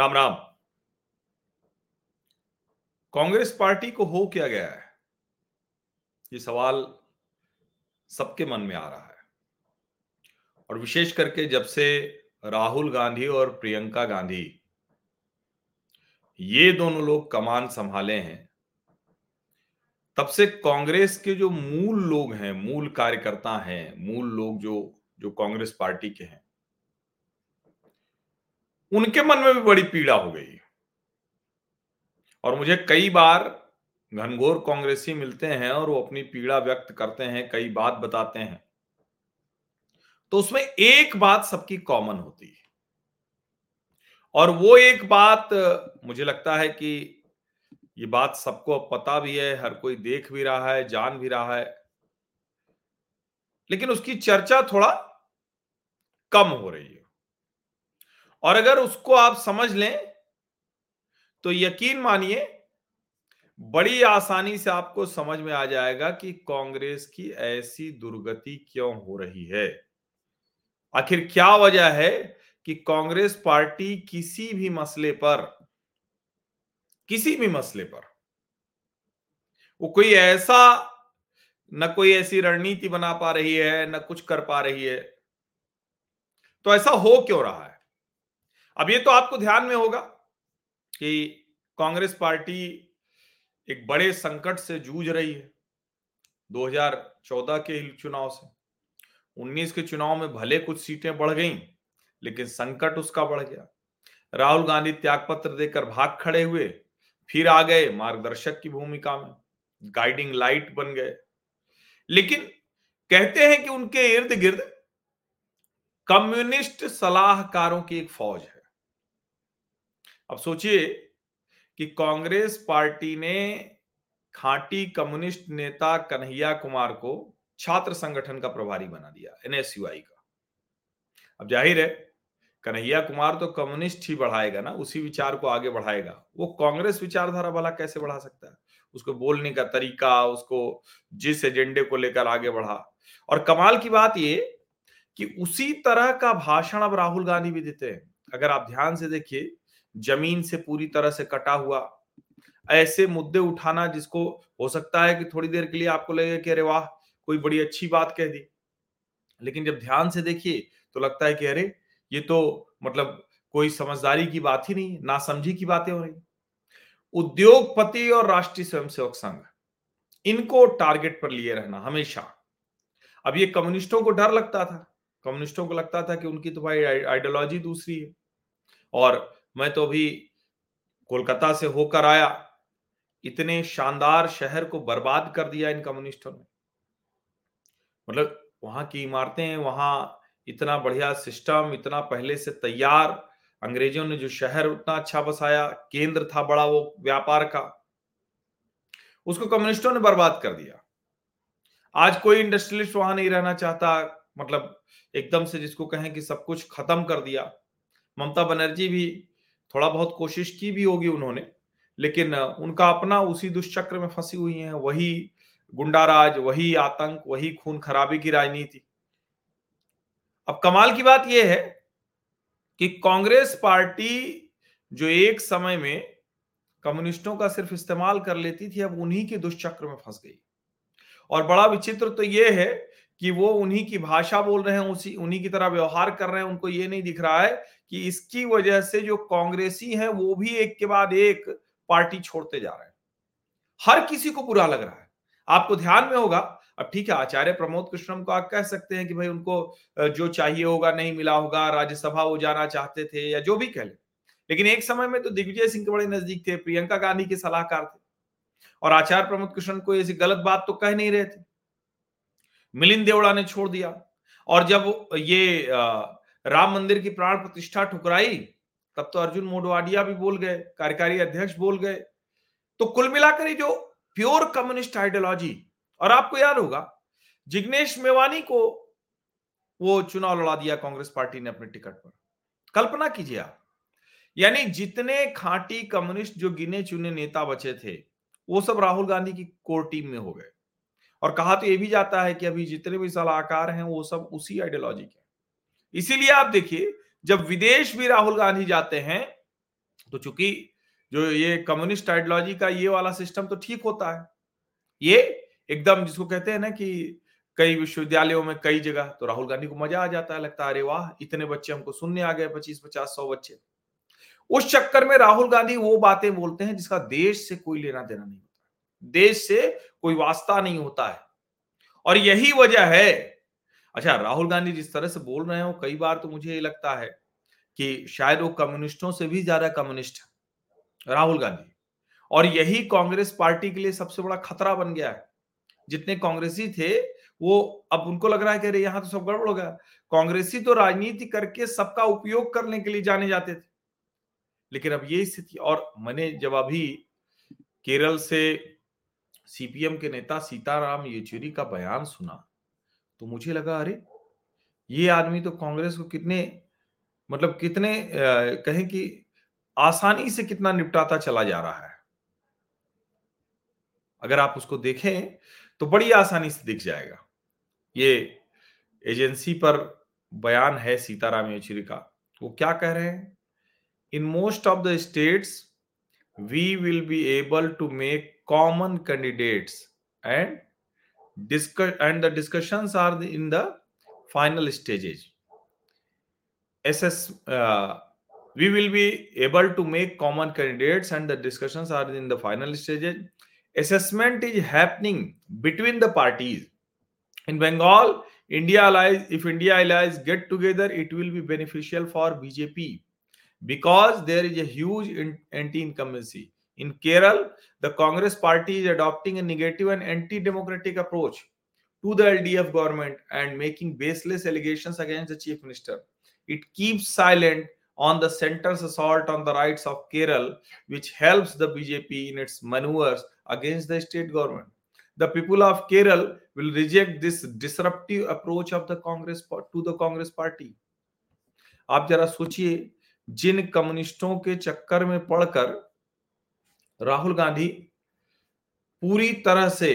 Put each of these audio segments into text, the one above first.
Ram Ram. Congress party को हो क्या गया है? ये सवाल सबके मन में आ रहा है। और विशेष करके जब से राहुल गांधी और प्रियंका गांधी ये दोनों लोग कमान संभाले हैं, तब से कांग्रेस के जो मूल लोग हैं, मूल कार्यकर्ता हैं, मूल लोग जो जो कांग्रेस पार्टी के हैं उनके मन में भी बड़ी पीड़ा हो गई। और मुझे कई बार घनघोर कांग्रेसी मिलते हैं और वो अपनी पीड़ा व्यक्त करते हैं, कई बात बताते हैं। तो उसमें एक बात सबकी कॉमन होती है। और वो एक बात मुझे लगता है कि ये बात सबको पता भी है, हर कोई देख भी रहा है, जान भी रहा है। लेकिन उसकी चर्चा थोड़ा कम हो रही है। और अगर उसको आप समझ लें तो यकीन मानिए, बड़ी आसानी से आपको समझ में आ जाएगा कि कांग्रेस की ऐसी दुर्गति क्यों हो रही है। आखिर क्या वजह है कि कांग्रेस पार्टी किसी भी मसले पर, किसी भी मसले पर, वो कोई ऐसा, न कोई ऐसी रणनीति बना पा रही है, न कुछ कर पा रही है तो ऐसा हो क्यों रहा है? अब ये तो आपको ध्यान में होगा कि कांग्रेस पार्टी एक बड़े संकट से जूझ रही है। 2014 के चुनाव से। 19 के चुनाव में भले कुछ सीटें बढ़ गईं, लेकिन संकट उसका बढ़ गया। राहुल गांधी त्याग पत्र देकर भाग खड़े हुए, फिर आ गए मार्गदर्शक की भूमिका में। गाइडिंग लाइट बन गए। लेकिन कहते हैं कि उनके इर्द गिर्द कम्युनिस्ट सलाहकारों की एक फौज है। अब सोचिए कि कांग्रेस पार्टी ने खांटी कम्युनिस्ट नेता कन्हैया कुमार को छात्र संगठन का प्रभारी बना दिया, एनएसयूआई का। अब ज़ाहिर है, कन्हैया कुमार तो कम्युनिस्ट ही बढ़ाएगा ना, उसी विचार को आगे बढ़ाएगा। वो कांग्रेस विचारधारा भला कैसे बढ़ा सकता है? उसको बोलने का तरीका, उसको जिस एजेंडे को लेकर आगे बढ़ा। और कमाल की बात ये कि उसी तरह का भाषण अब राहुल गांधी भी देते हैं। अगर आप ध्यान से देखिए ज़मीन से पूरी तरह से कटा हुआ। ऐसे मुद्दे उठाना जिसको हो सकता है कि थोड़ी देर के लिए आपको लगे कि अरे वाह, कोई बड़ी अच्छी बात कह दी। लेकिन जब ध्यान से देखिए तो लगता है कि अरे, ये तो मतलब कोई समझदारी की बात ही नहीं ना समझी की बातें हो रही। उद्योगपति और राष्ट्रीय स्वयंसेवक संघ, इनको टारगेट पर लिए रहना हमेशा। अब ये कम्युनिस्टों को डर लगता था। कम्युनिस्टों को लगता था कि उनकी तो भाई आइडियोलॉजी दूसरी है। और मैं तो अभी कोलकाता से होकर आया। इतने शानदार शहर को बर्बाद कर दिया इन कम्युनिस्टों ने। मतलब वहाँ की इमारतें, वहाँ इतना बढ़िया सिस्टम, इतना पहले से तैयार। अंग्रेज़ों ने जो शहर उतना अच्छा बसाया, केंद्र था बड़ा वो व्यापार का। उसको कम्युनिस्टों ने बर्बाद कर दिया। आज कोई इंडस्ट्रियलिस्ट वहाँ नहीं रहना चाहता मतलब एकदम से जिसको कहें कि सब कुछ खत्म कर दिया। ममता बनर्जी भी थोड़ा बहुत कोशिश की भी होगी उन्होंने, लेकिन उनका अपना उसी दुष्चक्र में फंसी हुई है। वही गुंडाराज, वही आतंक, वही खून खराबी की राजनीति। अब कमाल की बात यह है कि कांग्रेस पार्टी जो एक समय में कम्युनिस्टों का सिर्फ़ इस्तेमाल कर लेती थी, अब उन्हीं के दुष्चक्र में फंस गई। और बड़ा विचित्र तो यह है कि वो उन्हीं की भाषा बोल रहे हैं, उसी, उन्हीं की तरह व्यवहार कर रहे हैं, उनको ये नहीं दिख रहा है कि इसकी वजह से जो कांग्रेसी हैं, वो भी एक के बाद एक पार्टी छोड़ते जा रहे हैं। हर किसी को बुरा लग रहा है। आपको ध्यान में होगा, अब ठीक है, आचार्य प्रमोद कृष्णम को आप कह सकते हैं कि भाई उनको जो चाहिए होगा, नहीं मिला होगा, राज्यसभा वो जाना चाहते थे या जो भी कह ले। लेकिन एक समय में तो दिग्विजय सिंह के बड़े नज़दीक थे, प्रियंका गांधी के सलाहकार थे। और आचार्य प्रमोद कृष्ण को ऐसी गलत बात तो कह नहीं रहे थे। मिलिंद देवड़ा ने छोड़ दिया। और जब ये राम मंदिर की प्राण प्रतिष्ठा ठुकराई, तब तो अर्जुन मोडवाडिया भी बोल गए, कार्यकारी अध्यक्ष बोल गए। तो कुल मिलाकर जो प्योर कम्युनिस्ट आइडियोलॉजी और आपको याद होगा, जिग्नेश मेवानी को वो चुनाव लड़ा दिया कांग्रेस पार्टी ने अपने टिकट पर। कल्पना कीजिए आप, यानी जितने खांटी कम्युनिस्ट जो गिने चुने नेता बचे थे, वो सब राहुल गांधी की कोर टीम में हो गए। और कहा तो ये भी जाता है कि अभी जितने भी सलाहकार हैं, वो सब उसी आइडियोलॉजी के इसीलिए आप देखिए, जब विदेश भी राहुल गांधी जाते हैं तो चूँकि जो ये कम्युनिस्ट आइडियोलॉजी का ये वाला सिस्टम तो ठीक होता है। ये एकदम जिसको कहते हैं ना कि कई विश्वविद्यालयों में कई जगह तो राहुल गांधी को मज़ा आ जाता है, लगता है, अरे वाह, इतने बच्चे हमको सुनने आ गए, पच्चीस, पचास, सौ बच्चे। उस चक्कर में राहुल गांधी वो बातें बोलते हैं जिसका देश से कोई लेना देना नहीं होता। देश से कोई वास्ता नहीं होता है। और यही वजह है अच्छा राहुल गांधी जिस तरह से बोल रहे हो कई बार तो मुझे ये लगता है कि शायद वो कम्युनिस्टों से भी ज़्यादा कम्युनिस्ट है, राहुल गांधी। और यही कांग्रेस पार्टी के लिए सबसे बड़ा खतरा बन गया है। जितने कांग्रेसी थे, वो अब उनको लग रहा है कि अरे, यहाँ तो सब गड़बड़ हो गया। कांग्रेसी तो राजनीति करके सबका उपयोग करने के लिए जाने जाते थे। लेकिन अब ये स्थिति, और मैंने जब अभी केरल से सीपीएम के नेता सीताराम येचुरी का बयान सुना तो मुझे लगा, अरे, ये आदमी तो कांग्रेस को कितने मतलब कितने कहें कि आसानी से कितना निपटाता चला जा रहा है। अगर आप उसको देखें तो बड़ी आसानी से दिख जाएगा। ये एजेंसी पर बयान है सीताराम येचुरी का। वो क्या कह रहे हैं? In most of the states we will be able to make common candidates and discuss and the discussions are in the final stages. Ss uh, we will be able to make common candidates and the discussions are in the final stages. Assessment is happening between the parties. In bengal india allies if india allies get together it will be beneficial for bjp because there is a huge anti-incumbency. In Kerala, the Congress party is adopting a negative and anti-democratic approach to the LDF government and making baseless allegations against the chief minister. It keeps silent on the center's assault on the rights of Kerala, which helps the BJP in its maneuvers against the state government. The people of Kerala will reject this disruptive approach of the Congress to the Congress party. आप जरा सोचिए जिन कम्युनिस्टों के चक्कर में पड़कर राहुल गांधी पूरी तरह से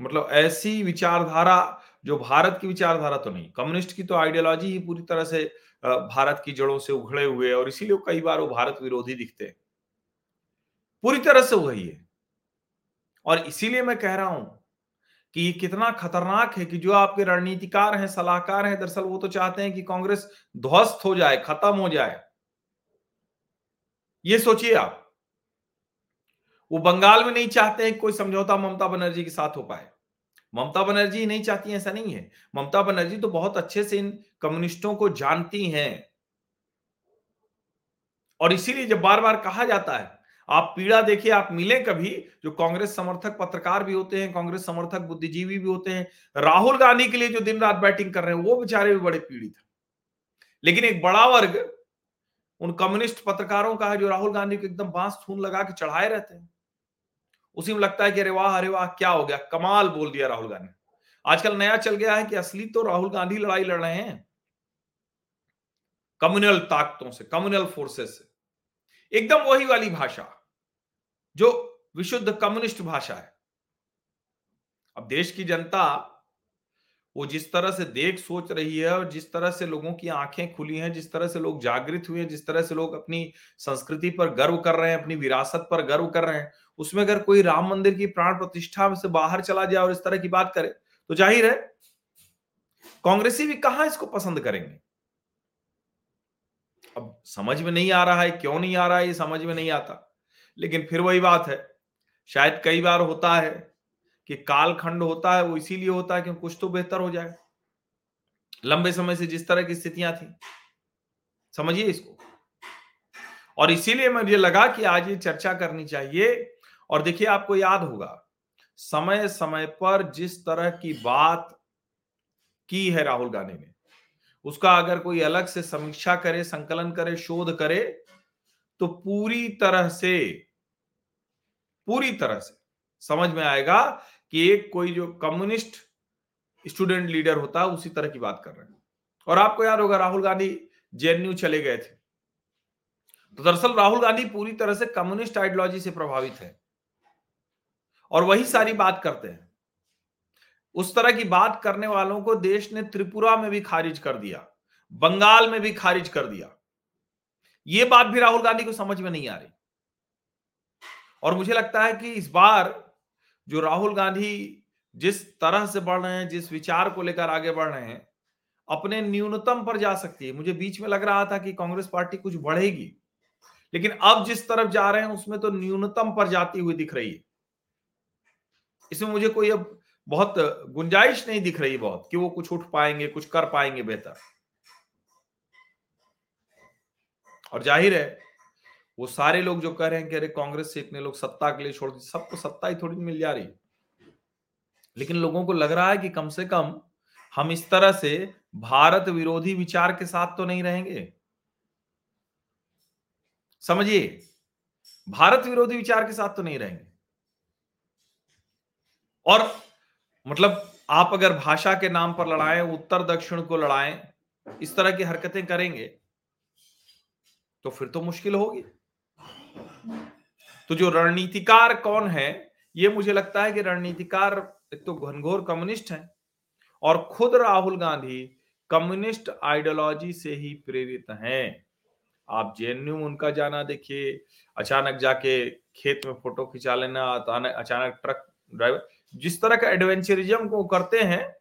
मतलब ऐसी विचारधारा, जो भारत की विचारधारा तो नहीं, कम्युनिस्ट की तो आइडियोलॉजी ही पूरी तरह से भारत की जड़ों से उघड़े हुए और इसीलिए कई बार वो भारत विरोधी दिखते हैं। पूरी तरह से वही है। और इसीलिए मैं कह रहा हूँ कि ये कितना खतरनाक है कि जो आपके रणनीतिकार हैं, सलाहकार हैं, दरअसल वो तो चाहते हैं कि कांग्रेस ध्वस्त हो जाए, खत्म हो जाए। ये सोचिए आप। वो बंगाल में नहीं चाहते हैं कोई समझौता ममता बनर्जी के साथ हो पाए। ममता बनर्जी नहीं चाहती ऐसा नहीं है। ममता बनर्जी तो बहुत अच्छे से इन कम्युनिस्टों को जानती हैं। और इसीलिए जब बार बार कहा जाता है, आप पीड़ा देखिए, आप मिले कभी, जो कांग्रेस समर्थक पत्रकार भी होते हैं, कांग्रेस समर्थक बुद्धिजीवी भी होते हैं, राहुल गांधी के लिए जो दिन रात बैटिंग कर रहे हैं, वो बेचारे भी बड़े पीड़ित हैं। लेकिन एक बड़ा वर्ग उन कम्युनिस्ट पत्रकारों का है, जो राहुल गांधी को एकदम बाँस थून लगा के चढ़ाए रहते हैं। उसी में लगता है कि अरे वाह अरे वाह, क्या हो गया? कमाल बोल दिया राहुल गांधी। आजकल नया चल गया है कि असली तो राहुल गांधी लड़ाई लड़ रहे हैं। कम्युनल ताकतों से, कम्युनल फोर्सेस से। एकदम वही वाली भाषा, जो विशुद्ध कम्युनिस्ट भाषा है। अब देश की जनता, वो जिस तरह से देख सोच रही है, और जिस तरह से लोगों की आँखें खुली हैं, जिस तरह से लोग जागृत हुए हैं, जिस तरह से लोग अपनी संस्कृति पर गर्व कर रहे हैं, अपनी विरासत पर गर्व कर रहे हैं उसमें अगर कोई राम मंदिर की प्राण प्रतिष्ठा से बाहर चला जाए और इस तरह की बात करे तो ज़ाहिर है, कांग्रेसी भी कहा इसको पसंद करेंगे? अब समझ में नहीं आ रहा है, क्यों नहीं आ रहा है, ये समझ में नहीं आता। लेकिन फिर वही बात है, शायद कई बार होता है कि कालखंड होता है, वो इसीलिए होता है कि कुछ तो बेहतर हो जाए। लंबे समय से जिस तरह की स्थितियाँ थी, समझिए इसको। और इसीलिए मुझे लगा कि आज ये चर्चा करनी चाहिए और देखिए आपको याद होगा समय समय पर जिस तरह की बात की है राहुल गांधी ने, उसका अगर कोई अलग से समीक्षा करे, संकलन करे, शोध करे तो पूरी तरह से, पूरी तरह से समझ में आएगा कि एक कोई जो कम्युनिस्ट स्टूडेंट लीडर होता है उसी तरह की बात कर रहे हैं। और आपको याद होगा, राहुल गांधी जेएनयू चले गए थे। तो दरअसल राहुल गांधी पूरी तरह से कम्युनिस्ट आइडियोलॉजी से प्रभावित है। और वही सारी बात करते हैं। उस तरह की बात करने वालों को देश ने त्रिपुरा में भी खारिज कर दिया, बंगाल में भी खारिज कर दिया। ये बात भी राहुल गांधी को समझ में नहीं आ रही। और मुझे लगता है कि इस बार जो राहुल गांधी जिस तरह से बढ़ रहे हैं, जिस विचार को लेकर आगे बढ़ रहे हैं, अपने न्यूनतम पर जा सकती है। मुझे बीच में लग रहा था कि कांग्रेस पार्टी कुछ बढ़ेगी, लेकिन अब जिस तरफ़ जा रहे हैं, उसमें तो न्यूनतम पर जाती हुई दिख रही है। इसमें मुझे कोई अब बहुत गुंजाइश नहीं दिख रही बहुत कि वो कुछ उठ पाएँगे, कुछ कर पाएँगे बेहतर। और ज़ाहिर है, वो सारे लोग जो कह रहे हैं कि अरे कांग्रेस से इतने लोग सत्ता के लिए छोड़ दी, सबको सत्ता ही थोड़ी मिल जा रही लेकिन लोगों को लग रहा है कि कम से कम हम इस तरह से भारत विरोधी विचार के साथ तो नहीं रहेंगे। समझिए, भारत विरोधी विचार के साथ तो नहीं रहेंगे। और मतलब आप अगर भाषा के नाम पर लड़ाएँ, उत्तर, दक्षिण को लड़ाएँ, इस तरह की हरकतें करेंगे तो फिर तो मुश्किल होगी। तो जो रणनीतिकार कौन है, ये मुझे लगता है कि रणनीतिकार एक तो घनघोर कम्युनिस्ट है और खुद राहुल गांधी कम्युनिस्ट आइडियोलॉजी से ही प्रेरित हैं। आप जेएनयू उनका जाना देखिए, अचानक जाके खेत में फ़ोटो खिंचा लेना अचानक ट्रक ड्राइवर जिस तरह का एडवेंचरिज्म को करते हैं,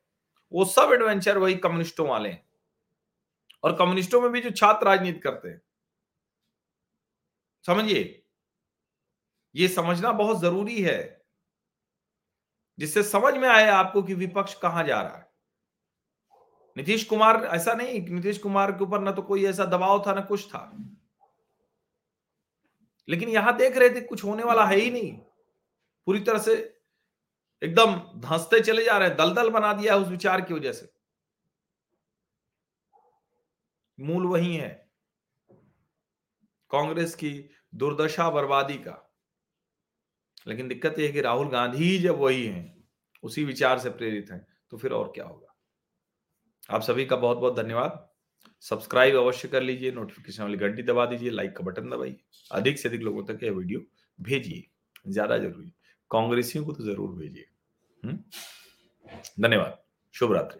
वो सब एडवेंचर वही कम्युनिस्टों वाले हैं। और कम्युनिस्टों में भी जो छात्र राजनीति करते हैं। समझिए? ये समझना बहुत ज़रूरी है। जिससे समझ में आए आपको कि विपक्ष कहाँ जा रहा है। नीतीश कुमार, ऐसा नहीं नीतीश कुमार के ऊपर ना तो कोई ऐसा दबाव था, ना कुछ था। लेकिन यहाँ देख रहे थे, कुछ होने वाला है ही नहीं। पूरी तरह से एकदम धंसते चले जा रहे हैं, दलदल बना दिया है उस विचार की वजह से। मूल वही है, कांग्रेस की दुर्दशा बर्बादी का। लेकिन दिक्कत यह है कि राहुल गांधी जब वही हैं, उसी विचार से प्रेरित हैं तो फिर और क्या होगा? आप सभी का बहुत बहुत धन्यवाद। सब्सक्राइब अवश्य कर लीजिए, नोटिफिकेशन वाली घंटी दबा दीजिए, लाइक का बटन दबाइए। अधिक से अधिक लोगों तक यह वीडियो भेजिए, ज़्यादा ज़रूरी। कांग्रेसियों को तो ज़रूर भेजिए। हम्म? धन्यवाद। शुभ रात्रि।